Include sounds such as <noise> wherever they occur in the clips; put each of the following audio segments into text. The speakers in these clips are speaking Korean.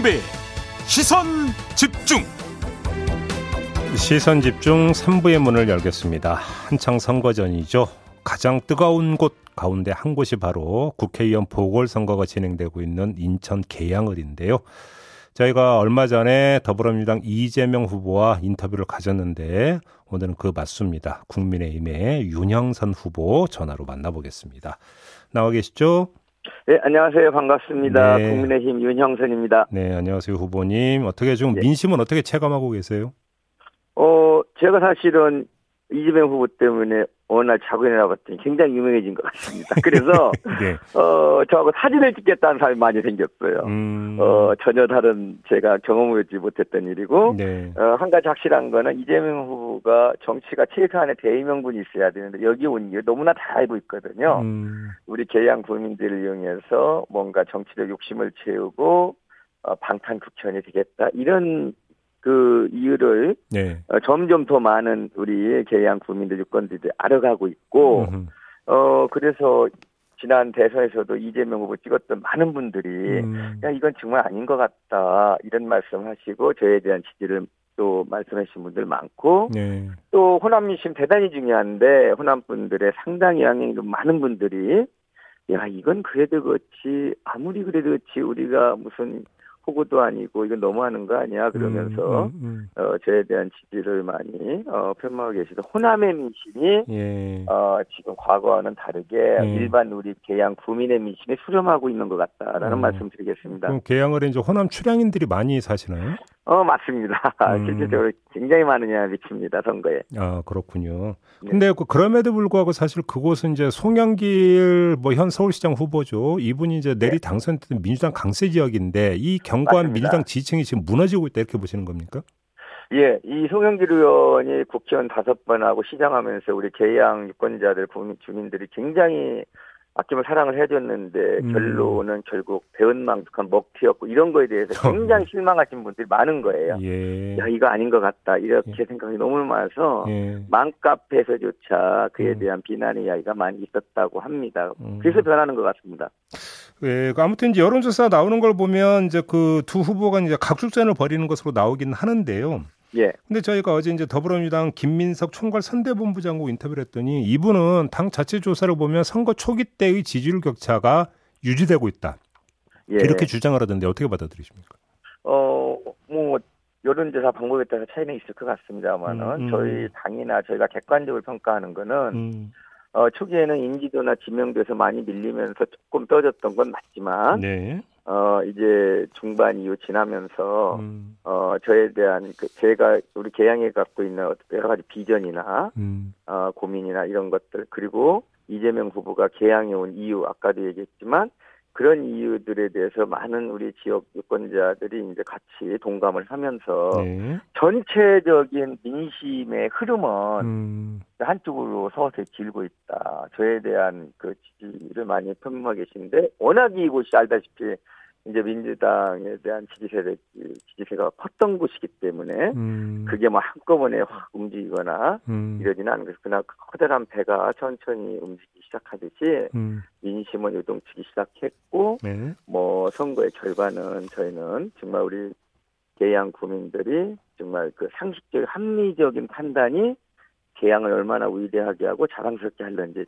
김종배 시선 집중 시선 집중 3부의 문을 열겠습니다. 한창 선거 전이죠. 가장 뜨거운 곳 가운데 한 곳이 바로 국회의원 보궐선거가 진행되고 있는 인천 계양을인데요. 저희가 얼마 전에 더불어민주당 이재명 후보와 인터뷰를 가졌는데 오늘은 그 맞습니다. 국민의힘의 윤영선 후보 전화로 만나보겠습니다. 나와 계시죠? 네, 안녕하세요. 반갑습니다. 네. 국민의힘 윤형선입니다. 네, 안녕하세요. 후보님. 어떻게 좀 네. 민심은 어떻게 체감하고 계세요? 어, 제가 사실은 이재명 후보 때문에 어느 날 자고 일어나봤더니 굉장히 유명해진 것 같습니다. 그래서 <laughs> 네. 어 저하고 사진을 찍겠다는 사람이 많이 생겼어요. 음... 어 전혀 다른 제가 경험하지 못했던 일이고 네. 어한 가지 확실한 거는 이재명 후보가 정치가 최소한의 대의명분이 있어야 되는데 여기 온 이유 너무나 다 알고 있거든요. 음... 우리 개양 국민들을 이용해서 뭔가 정치적 욕심을 채우고 어, 방탄국현이 되겠다 이런 그 이유를 네. 어, 점점 더 많은 우리 개양 국민들 유권들이 알아가고 있고 음흠. 어 그래서 지난 대선에서도 이재명 후보 찍었던 많은 분들이 음. 야 이건 정말 아닌 것 같다 이런 말씀하시고 저에 대한 지지를 또 말씀하신 분들 많고 네. 또 호남 민심 대단히 중요한데 호남 분들의 상당히 양이 많은 분들이 야 이건 그래도 그렇지 아무리 그래도 그렇지 우리가 무슨 호구도 아니고 이건 너무하는 거 아니야 그러면서 음, 음, 음. 어 저에 대한 지지를 많이 어 표명하고 계시다. 호남의 민심이 예. 어 지금 과거와는 다르게 예. 일반 우리 개양 구민의 민심이 수렴하고 있는 것 같다라는 어. 말씀드리겠습니다. 그럼 개양을 이제 호남 출향인들이 많이 사시나요? 어 맞습니다. <laughs> 음. 실질적으로 굉장히 많은 영향을 미칩니다 선거에. 아 그렇군요. 네. 근데 그 그럼에도 불구하고 사실 그곳은 이제 송영길 뭐 현 서울시장 후보죠. 이분이 이제 내리 네. 당선된 민주당 강세 지역인데 이 경고한 맞습니다. 민주당 지층이 지금 무너지고 있다 이렇게 보시는 겁니까? 예, 이 송영길 의원이 국회의원 다섯 번 하고 시장하면서 우리 개양 유권자들 주민들이 굉장히 아낌을 사랑을 해줬는데 음. 결론은 결국 배은망덕한 먹튀였고 이런 거에 대해서 어. 굉장히 실망하신 분들이 많은 거예요. 예. 야 이거 아닌 것 같다 이렇게 예. 생각이 너무 많아서 예. 맘카페에서조차 그에 음. 대한 비난의 이야기가 많이 있었다고 합니다. 음. 그래서 변하는 것 같습니다. 예, 그 아무튼 이제 여론조사 나오는 걸 보면 이제 그 두 후보가 이제 각축전을 벌이는 것으로 나오긴 하는데요. 예. 근데 저희가 어제 이제 더불어민주당 김민석 총괄 선대본부장과 인터뷰를 했더니 이분은 당 자체 조사를 보면 선거 초기 때의 지지율 격차가 유지되고 있다. 예. 이렇게 주장을 하던데 어떻게 받아들이십니까? 어, 뭐 여론조사 방법에 따라 차이는 있을 것 같습니다만은 음, 음. 저희 당이나 저희가 객관적으로 평가하는 거는 음. 어, 초기에는 인지도나 지명도에서 많이 밀리면서 조금 떨어졌던 건 맞지만 네. 어, 이제 중반 이후 지나면서, 음. 어, 저에 대한, 그, 제가, 우리 개양에 갖고 있는 여러 가지 비전이나, 음. 어, 고민이나 이런 것들, 그리고 이재명 후보가 개양에 온 이유, 아까도 얘기했지만, 그런 이유들에 대해서 많은 우리 지역 유권자들이 이제 같이 동감을 하면서 네. 전체적인 민심의 흐름은 음. 한쪽으로 서서히 길고 있다. 저에 대한 그 지지를 많이 표명하고 계신데 워낙 이곳이 알다시피 이제 민주당에 대한 지지세대 지지세가 컸던 곳이기 때문에 음. 그게 뭐 한꺼번에 확 움직이거나 음. 이러지는 않은 것이 그러나 그 커다란 배가 천천히 움직이기 시작하듯이 음. 민심은 요동치기 시작했고 네. 뭐 선거의 결과는 저희는 정말 우리 개양 국민들이 정말 그 상식적 합리적인 판단이 개양을 얼마나 위대하게 하고 자랑스럽게 할는지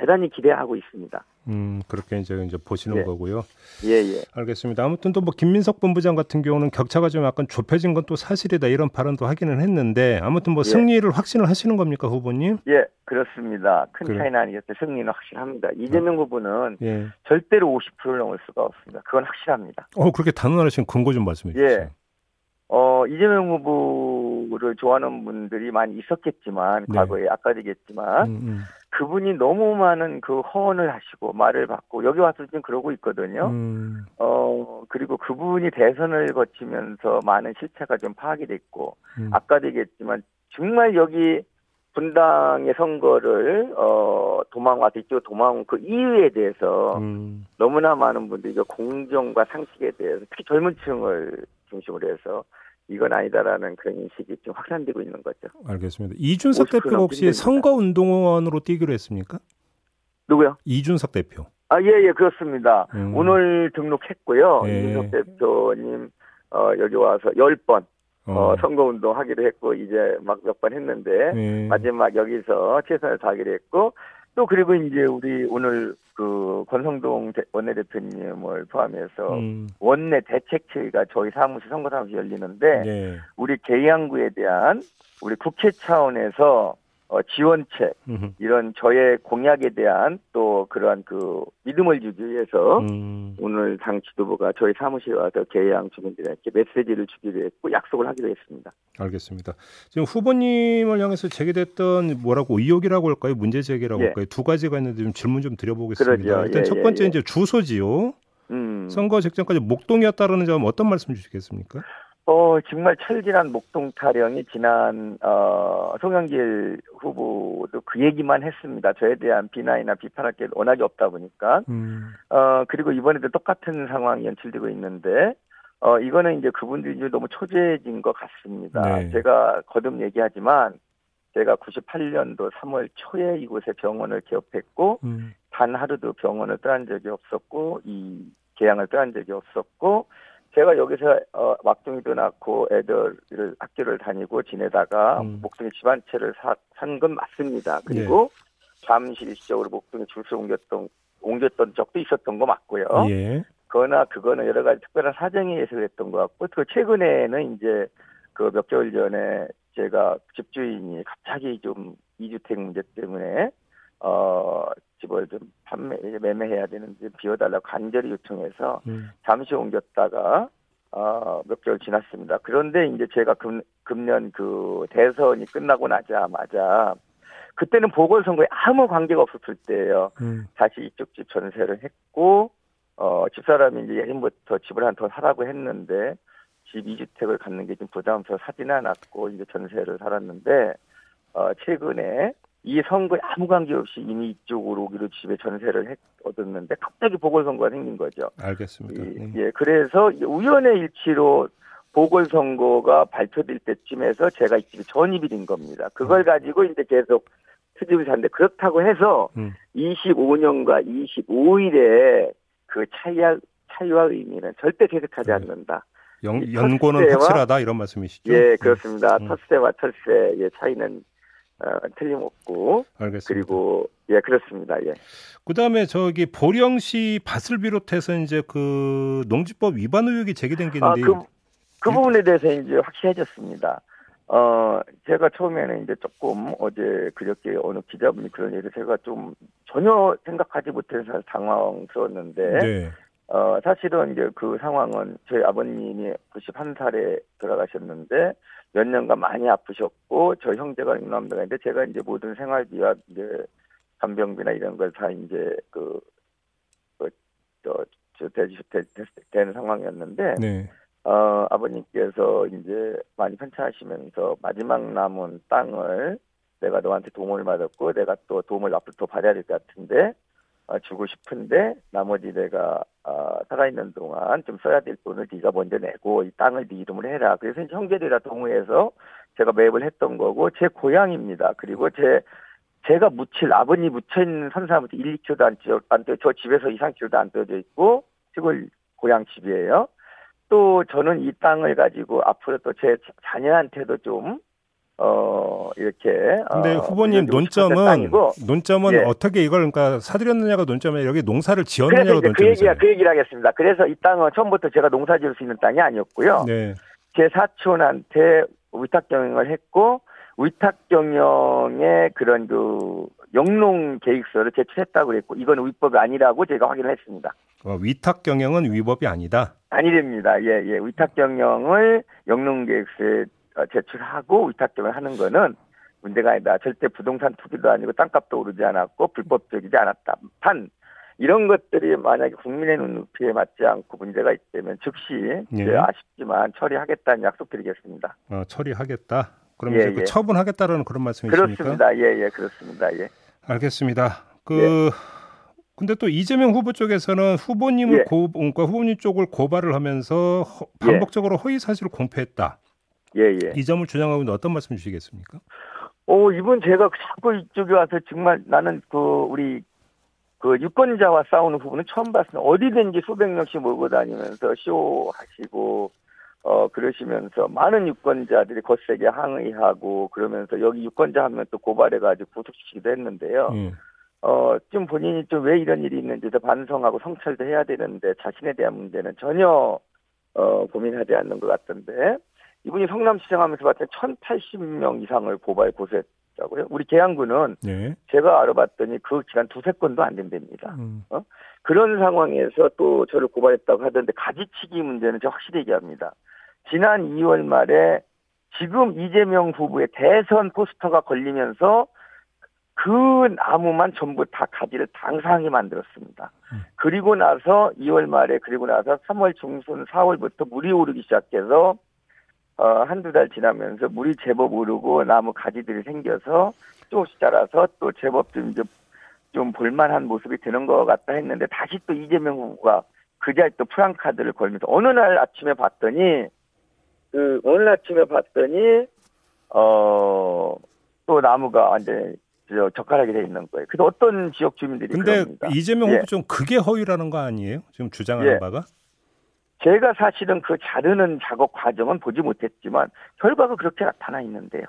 대단히 기대하고 있습니다. 음, 그렇게 이제 이제 보시는 예. 거고요. 예, 예. 알겠습니다. 아무튼 또 뭐 김민석 본부장 같은 경우는 격차가 좀 약간 좁혀진 건 또 사실이다 이런 발언도 하기는 했는데 아무튼 뭐 예. 승리를 확신을 하시는 겁니까, 후보님? 예, 그렇습니다. 큰 그래. 차이는 아니겠어요. 승리는 확실합니다. 이재명 어. 후보는 예. 절대로 50%를 넘을 수가 없습니다. 그건 확실합니다. 어, 그렇게 단언하신 근거 좀 말씀해 주세요. 예. 어, 이재명 후보를 좋아하는 분들이 많이 있었겠지만, 네. 과거에 아까되겠지만, 음, 음. 그분이 너무 많은 그 허언을 하시고 말을 받고 여기 와서 지금 그러고 있거든요. 음. 어 그리고 그분이 대선을 거치면서 많은 실체가 좀 파악이 됐고 음. 아까 되겠지만 정말 여기 분당의 선거를 어 도망와 뒤쪽 도망 그 이유에 대해서 음. 너무나 많은 분들이 공정과 상식에 대해서 특히 젊은 층을 중심으로 해서 이건 아니다라는 그런 인식이 좀 확산되고 있는 거죠. 알겠습니다. 이준석 대표가 혹시 선거운동원으로 뛰기로 했습니까? 누구요? 이준석 대표. 아, 예, 예, 그렇습니다. 음. 오늘 등록했고요. 예. 이준석 대표님, 어, 여기 와서 10번, 어, 어 선거운동 하기로 했고, 이제 막 몇 번 했는데, 예. 마지막 여기서 최선을 다하기로 했고, 또 그리고 이제 우리 오늘 그 권성동 원내대표님을 포함해서 음. 원내 대책회의가 저희 사무실 선거 사무실 열리는데, 네. 우리 계양구에 대한 우리 국회 차원에서 어, 지원책 이런 저의 공약에 대한 또 그러한 그 믿음을 주기 위해서 음. 오늘 당 지도부가 저희 사무실에 와서 개양 주민들에게 메시지를 주기로 했고 약속을 하기로 했습니다. 알겠습니다. 지금 후보님을 향해서 제기됐던 뭐라고 의혹이라고 할까요? 문제 제기라고 예. 할까요? 두 가지가 있는데 좀 질문 좀 드려보겠습니다. 그러죠. 일단 예, 첫 번째 예, 예. 이제 주소지요. 음. 선거 직전까지 목동이었다는 점 어떤 말씀 주시겠습니까? 어, 정말 철진한 목동 타령이 지난, 어, 송영길 후보도 그 얘기만 했습니다. 저에 대한 비난이나 비판할 게 워낙에 없다 보니까. 음. 어, 그리고 이번에도 똑같은 상황이 연출되고 있는데, 어, 이거는 이제 그분들이 너무 초조해진 것 같습니다. 네. 제가 거듭 얘기하지만, 제가 98년도 3월 초에 이곳에 병원을 개업했고, 음. 단 하루도 병원을 떠난 적이 없었고, 이 계양을 떠난 적이 없었고, 제가 여기서 어, 막둥이도 낳고 애들을 학교를 다니고 지내다가 음. 목동에 집안채를 산 건 맞습니다. 그리고 예. 잠시 일시적으로 목동에 줄서 옮겼던 옮겼던 적도 있었던 거 맞고요. 예. 그러나 그거는 여러 가지 특별한 사정에 의해서 그랬던 것 같고 또 최근에는 이제 그 몇 개월 전에 제가 집주인이 갑자기 좀 이주택 문제 때문에 어 집을 좀 판매 매매해야 되는데 비워달라고 간절히 요청해서 음. 잠시 옮겼다가 어, 몇 개월 지났습니다. 그런데 이제 제가 금, 금년 그 대선이 끝나고 나자마자 그때는 보궐선거에 아무 관계가 없었을 때예요. 음. 다시 이쪽 집 전세를 했고 어, 집사람이 이제 예전부터 집을 한 더 사라고 했는데 집 2주택을 갖는 게 좀 부담스러워 사진 않았고 이제 전세를 살았는데 어, 최근에 이 선거에 아무 관계 없이 이미 이쪽으로 오기로 집에 전세를 했, 얻었는데 갑자기 보궐선거가 생긴 거죠. 알겠습니다. 이, 네. 예, 그래서 우연의 일치로 보궐선거가 발표될 때쯤에서 제가 이 집이 전입이 된 겁니다. 그걸 음. 가지고 이제 계속 수집을 샀는데 그렇다고 해서 음. 25년과 25일에 그 차이와, 차이와 의미는 절대 계속하지 네. 않는다. 연, 연고는 확실하다 이런 말씀이시죠? 예, 그렇습니다. 음. 텃세와 철새의 차이는 어, 틀림없고. 알겠습니다. 그리고 예 그렇습니다. 예. 그다음에 저기 보령시 밭을 비롯해서 이제 그 농지법 위반 의혹이 제기된 게 있는데. 아, 그, 그 부분에 대해서 이제 확실해졌습니다. 어, 제가 처음에는 이제 조금 어제 그저께 어느 기자분이 그런 얘기를 제가 좀 전혀 생각하지 못해서 당황스러웠는데, 네. 어, 사실은 이제 그 상황은 저희 아버님이 91살에 돌아가셨는데, 몇 년간 많이 아프셨고 저 형제가 임남자가 있는데 제가 이제 모든 생활비와 이제 간병비나 이런 걸 다 이제 그, 그 저, 저 대주택 되는 상황이었는데 네. 어 아버님께서 이제 많이 편찮으시면서 마지막 남은 땅을 내가 너한테 도움을 받았고 내가 또 도움을 앞으로 또 받아야 될 것 같은데 어, 주고 싶은데 나머지 내가 어, 살아있는 동안 좀 써야 될 돈을 네가 먼저 내고 이 땅을 네 이름으로 해라. 그래서 이제 형제들이 다 동의해서 제가 매입을 했던 거고 제 고향입니다. 그리고 제 제가 묻힐 아버님 묻혀 있는 산사부터 1, 2km도 안, 쪄, 안 떠, 저 집에서 2, 3km도 안 떠져 있고 시골 고향 집이에요. 또 저는 이 땅을 가지고 앞으로 또 제 자녀한테도 좀 어, 이렇게. 근데 어, 후보님 논점은, 논점은 예. 어떻게 이걸 그러니까 사들였느냐가 논점에 여기 농사를 지었느냐가 논점이죠. 그 얘기가, 그 얘기를 하겠습니다. 그래서 이 땅은 처음부터 제가 농사 지을 수 있는 땅이 아니었고요. 네. 제 사촌한테 위탁 경영을 했고, 위탁 경영의 그런 그 영농 계획서를 제출했다고 그랬고, 이건 위법이 아니라고 제가 확인을 했습니다. 어, 위탁 경영은 위법이 아니다? 아니됩니다. 예, 예. 위탁 경영을 영농 계획서에 어, 제출하고 위탁금을 하는 거는 문제가 아니다. 절대 부동산 투기도 아니고 땅값도 오르지 않았고 불법적이지 않았다. 단 이런 것들이 만약에 국민의 눈높이에 맞지 않고 문제가 있다면 즉시 예. 아쉽지만 처리하겠다는 약속드리겠습니다. 어, 처리하겠다. 그럼 예, 이제 그 예. 처분하겠다라는 그런 말씀이십니까? 그렇습니다. 예, 예, 그렇습니다. 예. 알겠습니다. 그 예. 근데 또 이재명 후보 쪽에서는 후보님을 예. 고, 그러니까 후보님 쪽을 고발을 하면서 허, 반복적으로 허위 사실을 공표했다. 예, 예. 이 점을 주장하고 있는 어떤 말씀 주시겠습니까? 어, 이분 제가 자꾸 이쪽에 와서 정말 나는 그 우리 그 유권자와 싸우는 부분은 처음 봤습니다. 어디든지 수백 명씩 몰고 다니면서 쇼하시고 어 그러시면서 많은 유권자들이 거세게 항의하고 그러면서 여기 유권자 하면 또 고발해가지고 구속시키기도 했는데요. 음. 어, 좀 본인이 좀 왜 이런 일이 있는지도 반성하고 성찰도 해야 되는데 자신에 대한 문제는 전혀 어, 고민하지 않는 것 같던데 이분이 성남시장 하면서 봤더니 1080명 이상을 고발 고소했다고요. 우리 계양구는 네. 제가 알아봤더니 그 기간 두세 건도 안 된답니다. 음. 어? 그런 상황에서 또 저를 고발했다고 하던데 가지치기 문제는 제가 확실히 얘기합니다. 지난 2월 말에 지금 이재명 후보의 대선 포스터가 걸리면서 그 나무만 전부 다 가지를 당상하게 만들었습니다. 음. 그리고 나서 2월 말에 그리고 나서 3월 중순 4월부터 물이 오르기 시작해서 어, 한두 달 지나면서 물이 제법 오르고 나무 가지들이 생겨서 조금씩 자라서 또 제법 좀 이제 좀 볼만한 모습이 되는 것 같다 했는데 다시 또 이재명 후보가 그 자리 또 프랑카드를 걸면서 어느 날 아침에 봤더니 그 오늘 아침에 봤더니 어 또 나무가 완전 저 젓가락이 돼 있는 거예요. 근데 어떤 지역 주민들이 근데 그럽니다. 이재명 후보 예. 좀 그게 허위라는 거 아니에요? 지금 주장하는 예. 바가? 제가 사실은 그 자르는 작업 과정은 보지 못했지만 결과가 그렇게 나타나 있는데요.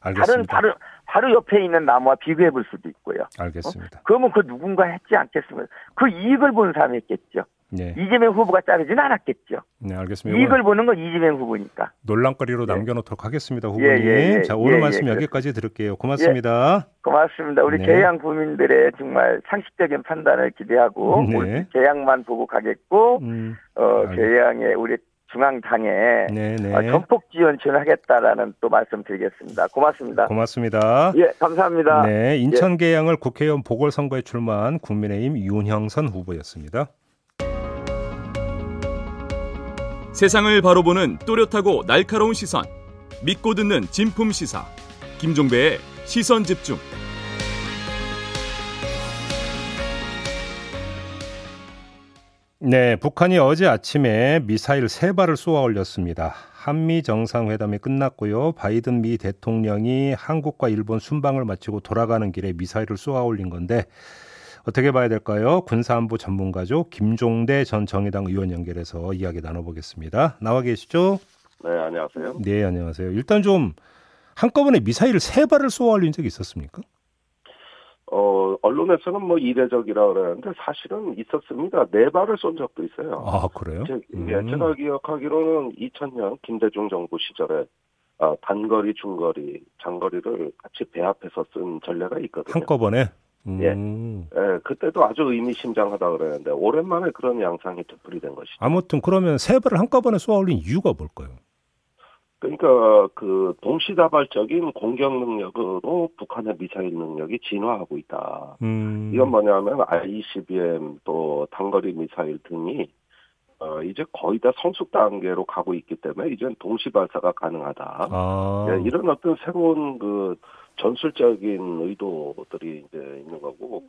알겠습니다. 다른 바로 바로 옆에 있는 나무와 비교해 볼 수도 있고요. 알겠습니다. 어? 그러면 그 누군가 했지 않겠습니까? 그 이익을 본 사람이 했겠죠. 네. 이재명 후보가 자르진 않았겠죠. 네, 알겠습니다. 이익을 보는 건 이재명 후보니까. 논란거리로 네. 남겨놓도록 하겠습니다, 후보님. 예, 예, 예. 자, 오늘 예, 말씀 예, 여기까지 들을게요. 고맙습니다. 예, 고맙습니다. 우리 네. 계양 구민들의 정말 상식적인 판단을 기대하고 네. 계양만 보고 가겠고, 음, 어, 계양의 우리 중앙당에 네, 네. 어, 전폭 지원 지원하겠다라는 또 말씀드리겠습니다. 고맙습니다. 고맙습니다. 예, 감사합니다. 네, 인천 계양을 국회의원 보궐선거에 출마한 국민의힘 윤형선 후보였습니다. 세상을 바로 보는 또렷하고 날카로운 시선. 믿고 듣는 진품 시사. 김종배의 시선 집중. 네, 북한이 어제 아침에 미사일 세 발을 쏘아 올렸습니다. 한미 정상회담이 끝났고요. 바이든 미 대통령이 한국과 일본 순방을 마치고 돌아가는 길에 미사일을 쏘아 올린 건데 어떻게 봐야 될까요? 군사안보 전문가죠. 김종대 전 정의당 의원 연결해서 이야기 나눠보겠습니다. 나와 계시죠? 네, 안녕하세요. 네, 안녕하세요. 일단 좀 한꺼번에 미사일을 세 발을 쏘아 올린 적이 있었습니까? 어, 언론에서는 뭐 이례적이라 그러는데 사실은 있었습니다. 네 발을 쏜 적도 있어요. 아, 그래요? 제, 예, 음. 제가 기억하기로는 2000년 김대중 정부 시절에 어, 단거리, 중거리, 장거리를 같이 배합해서 쓴 전례가 있거든요. 한꺼번에? 예. 음. 예, 그때도 아주 의미심장하다 그랬는데 오랜만에 그런 양상이 되풀이된 것이죠. 아무튼 그러면 세 발을 한꺼번에 쏘아올린 이유가 뭘까요? 그러니까 그 동시다발적인 공격 능력으로 북한의 미사일 능력이 진화하고 있다. 음. 이건 뭐냐면 ICBM 또 단거리 미사일 등이 어, 이제 거의 다 성숙 단계로 가고 있기 때문에 이제 동시 발사가 가능하다. 아. 네, 이런 어떤 새로운 그 전술적인 의도들이 이제 있는 거고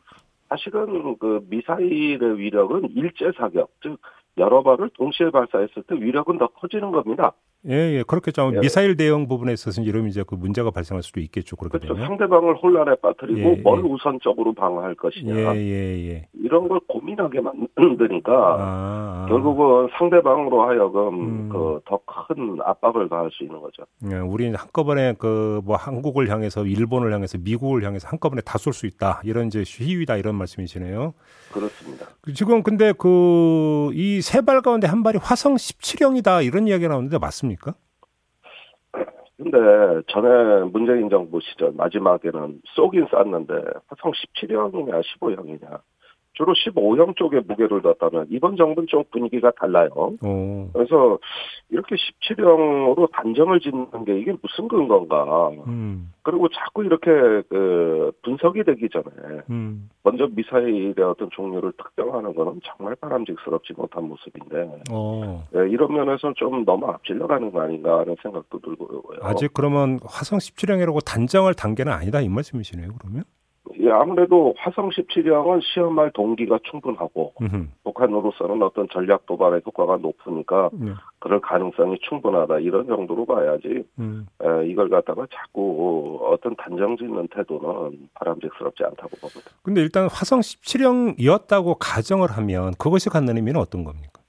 사실은 그 미사일의 위력은 일제 사격 즉 여러 발을 동시에 발사했을 때 위력은 더 커지는 겁니다. 예, 예, 그렇겠죠. 예. 미사일 대응 부분에 있어서는 이러면 이제 그 문제가 발생할 수도 있겠죠. 그렇게 그렇죠. 되면. 상대방을 혼란에 빠뜨리고 예, 뭘 예. 우선적으로 방어할 것이냐. 예, 예, 예. 이런 걸 고민하게 만드니까 아, 아. 결국은 상대방으로 하여금 음. 그더 큰 압박을 가할 수 있는 거죠. 예, 우리는 한꺼번에 그 뭐 한국을 향해서 일본을 향해서 미국을 향해서 한꺼번에 다 쏠 수 있다. 이런 이제 시위다 이런 말씀이시네요. 그렇습니다. 지금 근데 그 이 세 발 가운데 한 발이 화성 17형이다 이런 이야기가 나오는데 맞습니까? 근데 전에 문재인 정부 시절 마지막에는 쏘긴 쐈는데 화성 17형이냐 15형이냐 주로 15형 쪽에 무게를 뒀다면 이번 정부는 좀 분위기가 달라요. 오. 그래서 이렇게 17형으로 단정을 짓는 게 이게 무슨 근거인가. 음. 그리고 자꾸 이렇게 그 분석이 되기 전에 음. 먼저 미사일의 어떤 종류를 특정하는 거는 정말 바람직스럽지 못한 모습인데 네, 이런 면에서 좀 너무 앞질러 가는 거 아닌가 하는 생각도 들고요. 아직 그러면 화성 17형이라고 단정할 단계는 아니다 이 말씀이시네요. 그러면? 예, 아무래도 화성 17형은 시험할 동기가 충분하고 음흠. 북한으로서는 어떤 전략 도발의 효과가 높으니까 네. 그럴 가능성이 충분하다 이런 정도로 봐야지 음. 에, 이걸 갖다가 자꾸 어떤 단정 짓는 태도는 바람직스럽지 않다고 봅니다. 근데 일단 화성 17형이었다고 가정을 하면 그것이 갖는 의미는 어떤 겁니까?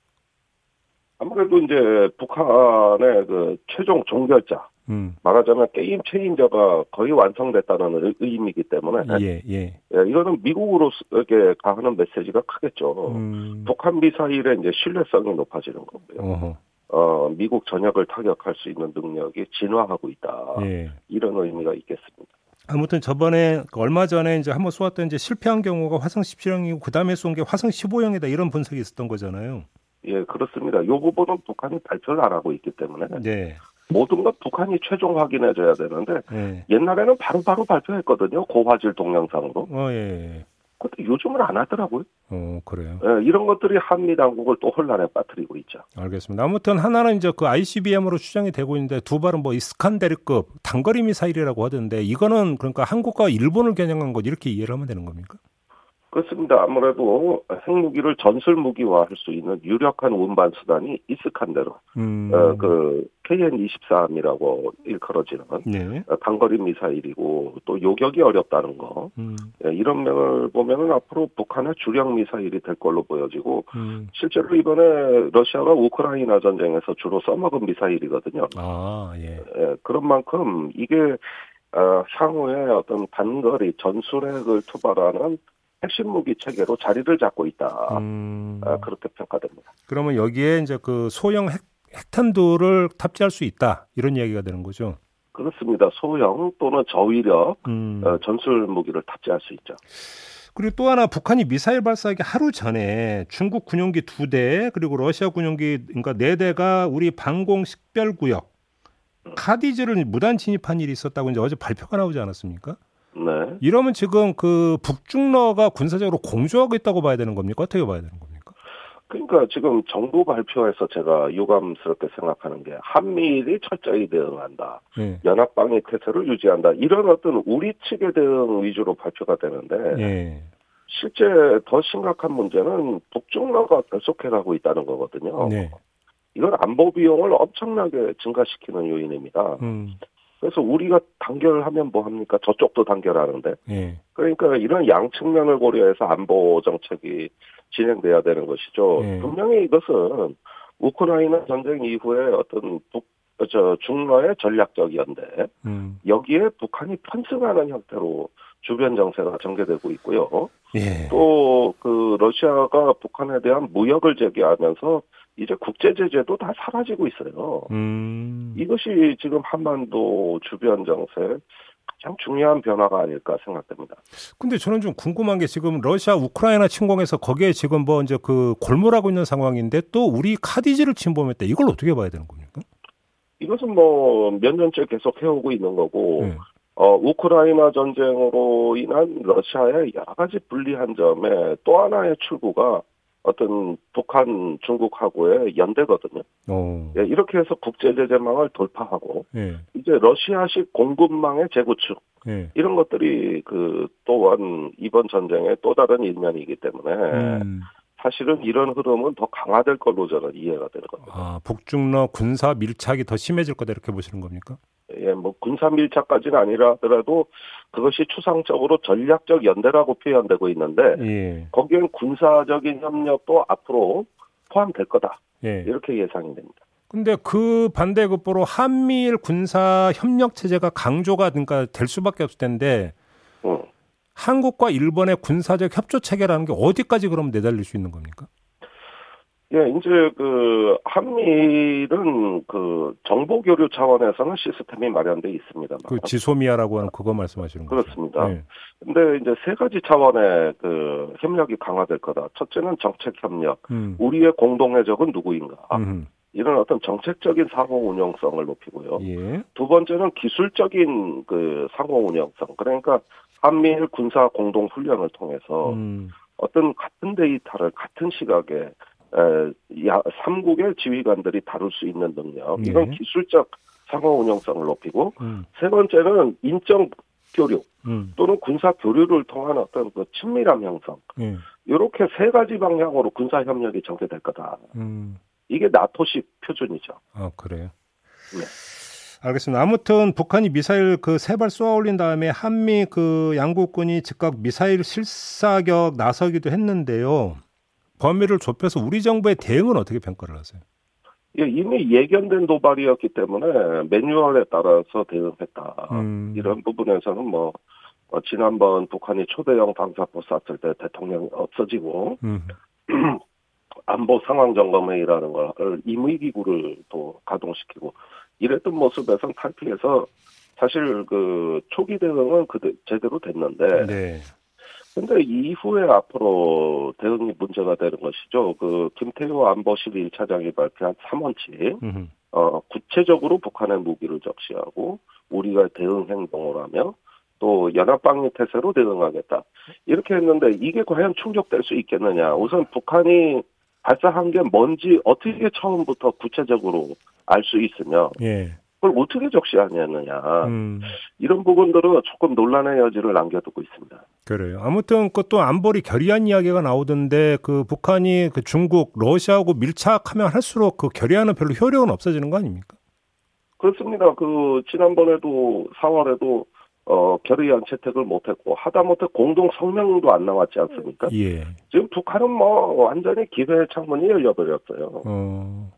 아무래도 이제 북한의 그 최종 종결자 음. 말하자면 게임 체인저가 거의 완성됐다는 의미이기 때문에 예, 예. 예 이거는 미국으로에게 가하는 메시지가 크겠죠. 음. 북한 미사일의 이제 신뢰성이 높아지는 거고요. 어허. 어 미국 전역을 타격할 수 있는 능력이 진화하고 있다. 예. 이런 의미가 있겠습니다. 아무튼 저번에 그 얼마 전에 이제 한번 쏘았던 이제 실패한 경우가 화성 17형이고 그 다음에 쏜 게 화성 15형이다 이런 분석이 있었던 거잖아요. 예, 그렇습니다. 이 부분은 북한이 발표를 안 하고 있기 때문에 네. 모든 건 북한이 최종 확인해줘야 되는데 네. 옛날에는 바로바로 바로 발표했거든요. 고화질 동영상으로. 어, 예. 근데 요즘은 안 하더라고요. 어, 그래요. 예, 이런 것들이 한미 당국을 또 혼란에 빠뜨리고 있죠. 알겠습니다. 아무튼 하나는 이제 그 ICBM으로 추정이 되고 있는데 두 발은 뭐 이스칸데르급 단거리 미사일이라고 하던데 이거는 그러니까 한국과 일본을 겨냥한 것 이렇게 이해를 하면 되는 겁니까? 그렇습니다. 아무래도 핵무기를 전술 무기화할 수 있는 유력한 운반 수단이 이스칸데르, 음. 어, 그 KN-24함이라고 일컬어지는 네. 단거리 미사일이고 또 요격이 어렵다는 거 음. 예, 이런 면을 보면은 앞으로 북한의 주력 미사일이 될 걸로 보여지고 음. 실제로 이번에 러시아가 우크라이나 전쟁에서 주로 써먹은 미사일이거든요. 아 예. 예 그런 만큼 이게 어, 향후에 어떤 단거리 전술핵을 투발하는 핵심 무기 체계로 자리를 잡고 있다. 음... 아, 그렇게 평가됩니다. 그러면 여기에 이제 그 소형 핵, 핵탄두를 탑재할 수 있다 이런 이야기가 되는 거죠. 그렇습니다. 소형 또는 저위력 음... 어, 전술 무기를 탑재할 수 있죠. 그리고 또 하나 북한이 미사일 발사하기 하루 전에 중국 군용기 두 대 그리고 러시아 군용기 그러니까 네 대가 우리 방공 식별 구역 음. 카디즈를 무단 진입한 일이 있었다고 이제 어제 발표가 나오지 않았습니까? 네. 이러면 지금 그 북중러가 군사적으로 공조하고 있다고 봐야 되는 겁니까? 어떻게 봐야 되는 겁니까? 그러니까 지금 정부 발표에서 제가 유감스럽게 생각하는 게 한미일이 철저히 대응한다. 네. 연합방위 태세를 유지한다. 이런 어떤 우리 측의 대응 위주로 발표가 되는데 네. 실제 더 심각한 문제는 북중러가 계속해 가고 있다는 거거든요. 네. 이건 안보 비용을 엄청나게 증가시키는 요인입니다. 음. 그래서 우리가 단결하면 뭐 합니까? 저쪽도 단결하는데. 예. 그러니까 이런 양 측면을 고려해서 안보 정책이 진행돼야 되는 것이죠. 예. 분명히 이것은 우크라이나 전쟁 이후에 어떤 북, 저 중러의 전략적 연대 음. 여기에 북한이 편승하는 형태로 주변 정세가 전개되고 있고요. 예. 또그 러시아가 북한에 대한 무역을 제기하면서 이제 국제 제재도 다 사라지고 있어요. 음. 이것이 지금 한반도 주변 정세 가장 중요한 변화가 아닐까 생각됩니다. 근데 저는 좀 궁금한 게 지금 러시아 우크라이나 침공해서 거기에 지금 뭐 이제 그 골몰하고 있는 상황인데 또 우리 카디지를 침범했다. 이걸 어떻게 봐야 되는 겁니까? 이것은 뭐 몇 년째 계속 해오고 있는 거고 네. 어, 우크라이나 전쟁으로 인한 러시아의 여러 가지 불리한 점에 또 하나의 출구가 어떤 북한, 중국하고의 연대거든요. 예, 이렇게 해서 국제 제재망을 돌파하고 예. 이제 러시아식 공급망의 재구축 예. 이런 것들이 그 또한 이번 전쟁의 또 다른 일면이기 때문에 음. 사실은 이런 흐름은 더 강화될 걸로 저는 이해가 되는 겁니다. 아, 북중러 군사 밀착이 더 심해질 거다 이렇게 보시는 겁니까? 예, 뭐 군사 밀착까지는 아니라더라도 그것이 추상적으로 전략적 연대라고 표현되고 있는데 예. 거기엔 군사적인 협력도 앞으로 포함될 거다. 예. 이렇게 예상이 됩니다. 근데 그 반대급부로 한미일 군사 협력 체제가 강조가 그러니까 될 수밖에 없을 텐데 음. 한국과 일본의 군사적 협조 체계라는 게 어디까지 그럼 내달릴 수 있는 겁니까? 예, 이제 그 한미일은 그 정보 교류 차원에서는 시스템이 마련돼 있습니다. 그 지소미아라고 하는 그거 말씀하시는 거죠? 그렇습니다. 네. 근데 이제 세 가지 차원의 그 협력이 강화될 거다. 첫째는 정책 협력. 음. 우리의 공동의 적은 누구인가? 음. 이런 어떤 정책적인 상호 운영성을 높이고요. 예. 두 번째는 기술적인 그 상호 운영성. 그러니까 한미일 군사 공동 훈련을 통해서 음. 어떤 같은 데이터를 같은 시각에 삼국의 지휘관들이 다룰 수 있는 능력. 네. 이건 기술적 상호 운영성을 높이고 음. 세 번째는 인적 교류 음. 또는 군사 교류를 통한 어떤 그 친밀함 형성 음. 이렇게 세 가지 방향으로 군사 협력이 전개될 거다. 음. 이게 나토식 표준이죠. 아 그래요. 네. 알겠습니다. 아무튼 북한이 미사일 그 세 발 쏘아 올린 다음에 한미 그 양국군이 즉각 미사일 실사격 나서기도 했는데요. 범위를 좁혀서 우리 정부의 대응은 어떻게 평가를 하세요? 예, 이미 예견된 도발이었기 때문에 매뉴얼에 따라서 대응했다. 음. 이런 부분에서는 뭐 어, 지난번 북한이 초대형 방사포 쐈을 때 대통령이 없어지고 음. <clears throat> 안보 상황 점검회의라는 걸 임의기구를 또 가동시키고 이랬던 모습에서 탈피해서 사실 그 초기 대응은 그 제대로 됐는데 네. 근데 이후에 앞으로 대응이 문제가 되는 것이죠. 그 김태호 안보실 1차장이 발표한 3원칙 어 구체적으로 북한의 무기를 적시하고 우리가 대응 행동을 하며 또 연합방위 태세로 대응하겠다. 이렇게 했는데 이게 과연 충족될 수 있겠느냐. 우선 북한이 발사한 게 뭔지 어떻게 처음부터 구체적으로 알 수 있으며 예. 그걸 어떻게 적시하냐느냐 음. 이런 부분들은 조금 논란의 여지를 남겨두고 있습니다. 그래요. 아무튼 그것도 안보리 결의안 이야기가 나오던데 그 북한이 그 중국, 러시아하고 밀착하면 할수록 그 결의안은 별로 효력은 없어지는 거 아닙니까? 그렇습니다. 그 지난번에도 4월에도 어, 결의안 채택을 못했고 하다못해 공동 성명도 안 나왔지 않습니까? 예. 지금 북한은 뭐 완전히 기회의 창문이 열려버렸어요. 어.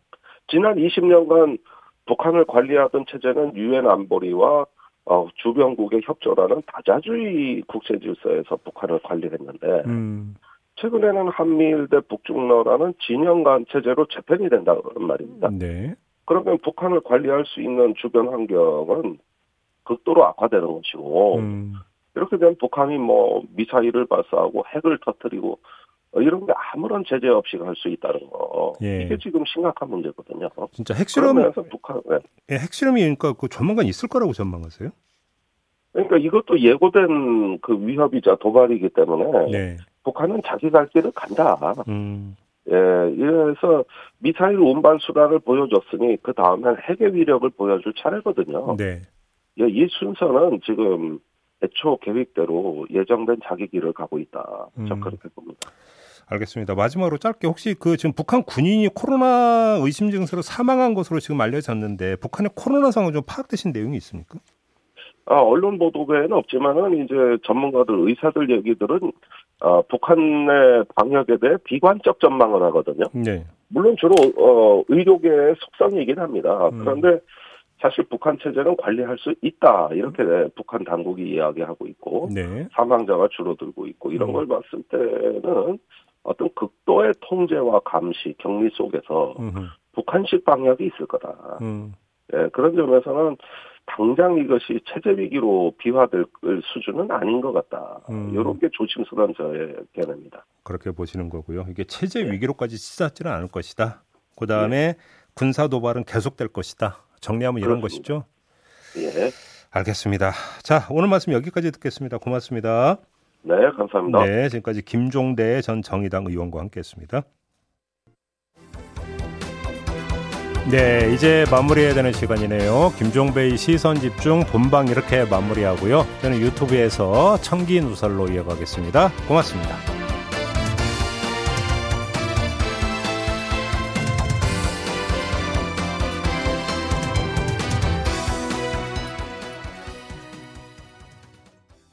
지난 20년간 북한을 관리하던 체제는 유엔 안보리와 어, 주변국의 협조라는 다자주의 국제 질서에서 북한을 관리했는데 음. 최근에는 한미일 대 북중러라는 진영 간 체제로 재편이 된다 그런 말입니다. 네. 그러면 북한을 관리할 수 있는 주변 환경은 극도로 악화되는 것이고 음. 이렇게 되면 북한이 뭐 미사일을 발사하고 핵을 터뜨리고 이런 게 아무런 제재 없이 갈 수 있다는 거 예. 이게 지금 심각한 문제거든요. 진짜 핵실험 그러면서 북한 네. 예, 핵실험이 그러니까 그 조만간 있을 거라고 전망하세요? 그러니까 이것도 예고된 그 위협이자 도발이기 때문에 네. 북한은 자기 갈 길을 간다. 음. 예, 이래서 미사일 운반 수단을 보여줬으니 그 다음엔 핵의 위력을 보여줄 차례거든요. 네. 예, 이 순서는 지금 애초 계획대로 예정된 자기 길을 가고 있다. 음. 저 그렇게 봅니다. 알겠습니다. 마지막으로 짧게 혹시 그 지금 북한 군인이 코로나 의심 증세로 사망한 것으로 지금 알려졌는데 북한의 코로나 상황 좀 파악되신 내용이 있습니까? 아, 언론 보도에는 없지만은 이제 전문가들 의사들 얘기들은 어, 북한의 방역에 대해 비관적 전망을 하거든요. 네. 물론 주로 어, 의료계의 속성이긴 합니다. 음. 그런데 사실 북한 체제는 관리할 수 있다 이렇게 음. 북한 당국이 이야기하고 있고 네. 사망자가 줄어들고 있고 이런 음. 걸 봤을 때는 어떤 극도의 통제와 감시, 격리 속에서 음흠. 북한식 방역이 있을 거다. 음. 예, 그런 점에서는 당장 이것이 체제 위기로 비화될 수준은 아닌 것 같다. 음. 이런 게 조심스러운 저의 견해입니다. 그렇게 보시는 거고요. 이게 체제 네. 위기로까지 치닫지는 않을 것이다. 그 다음에 네. 군사 도발은 계속될 것이다. 정리하면 이런 그렇습니다. 것이죠. 예. 알겠습니다. 자, 오늘 말씀 여기까지 듣겠습니다. 고맙습니다. 네, 감사합니다. 네, 지금까지 김종대 전 정의당 의원과 함께했습니다. 네, 이제 마무리해야 되는 시간이네요. 김종배의 시선 집중 본방 이렇게 마무리하고요. 저는 유튜브에서 청기 누설로 이어가겠습니다. 고맙습니다.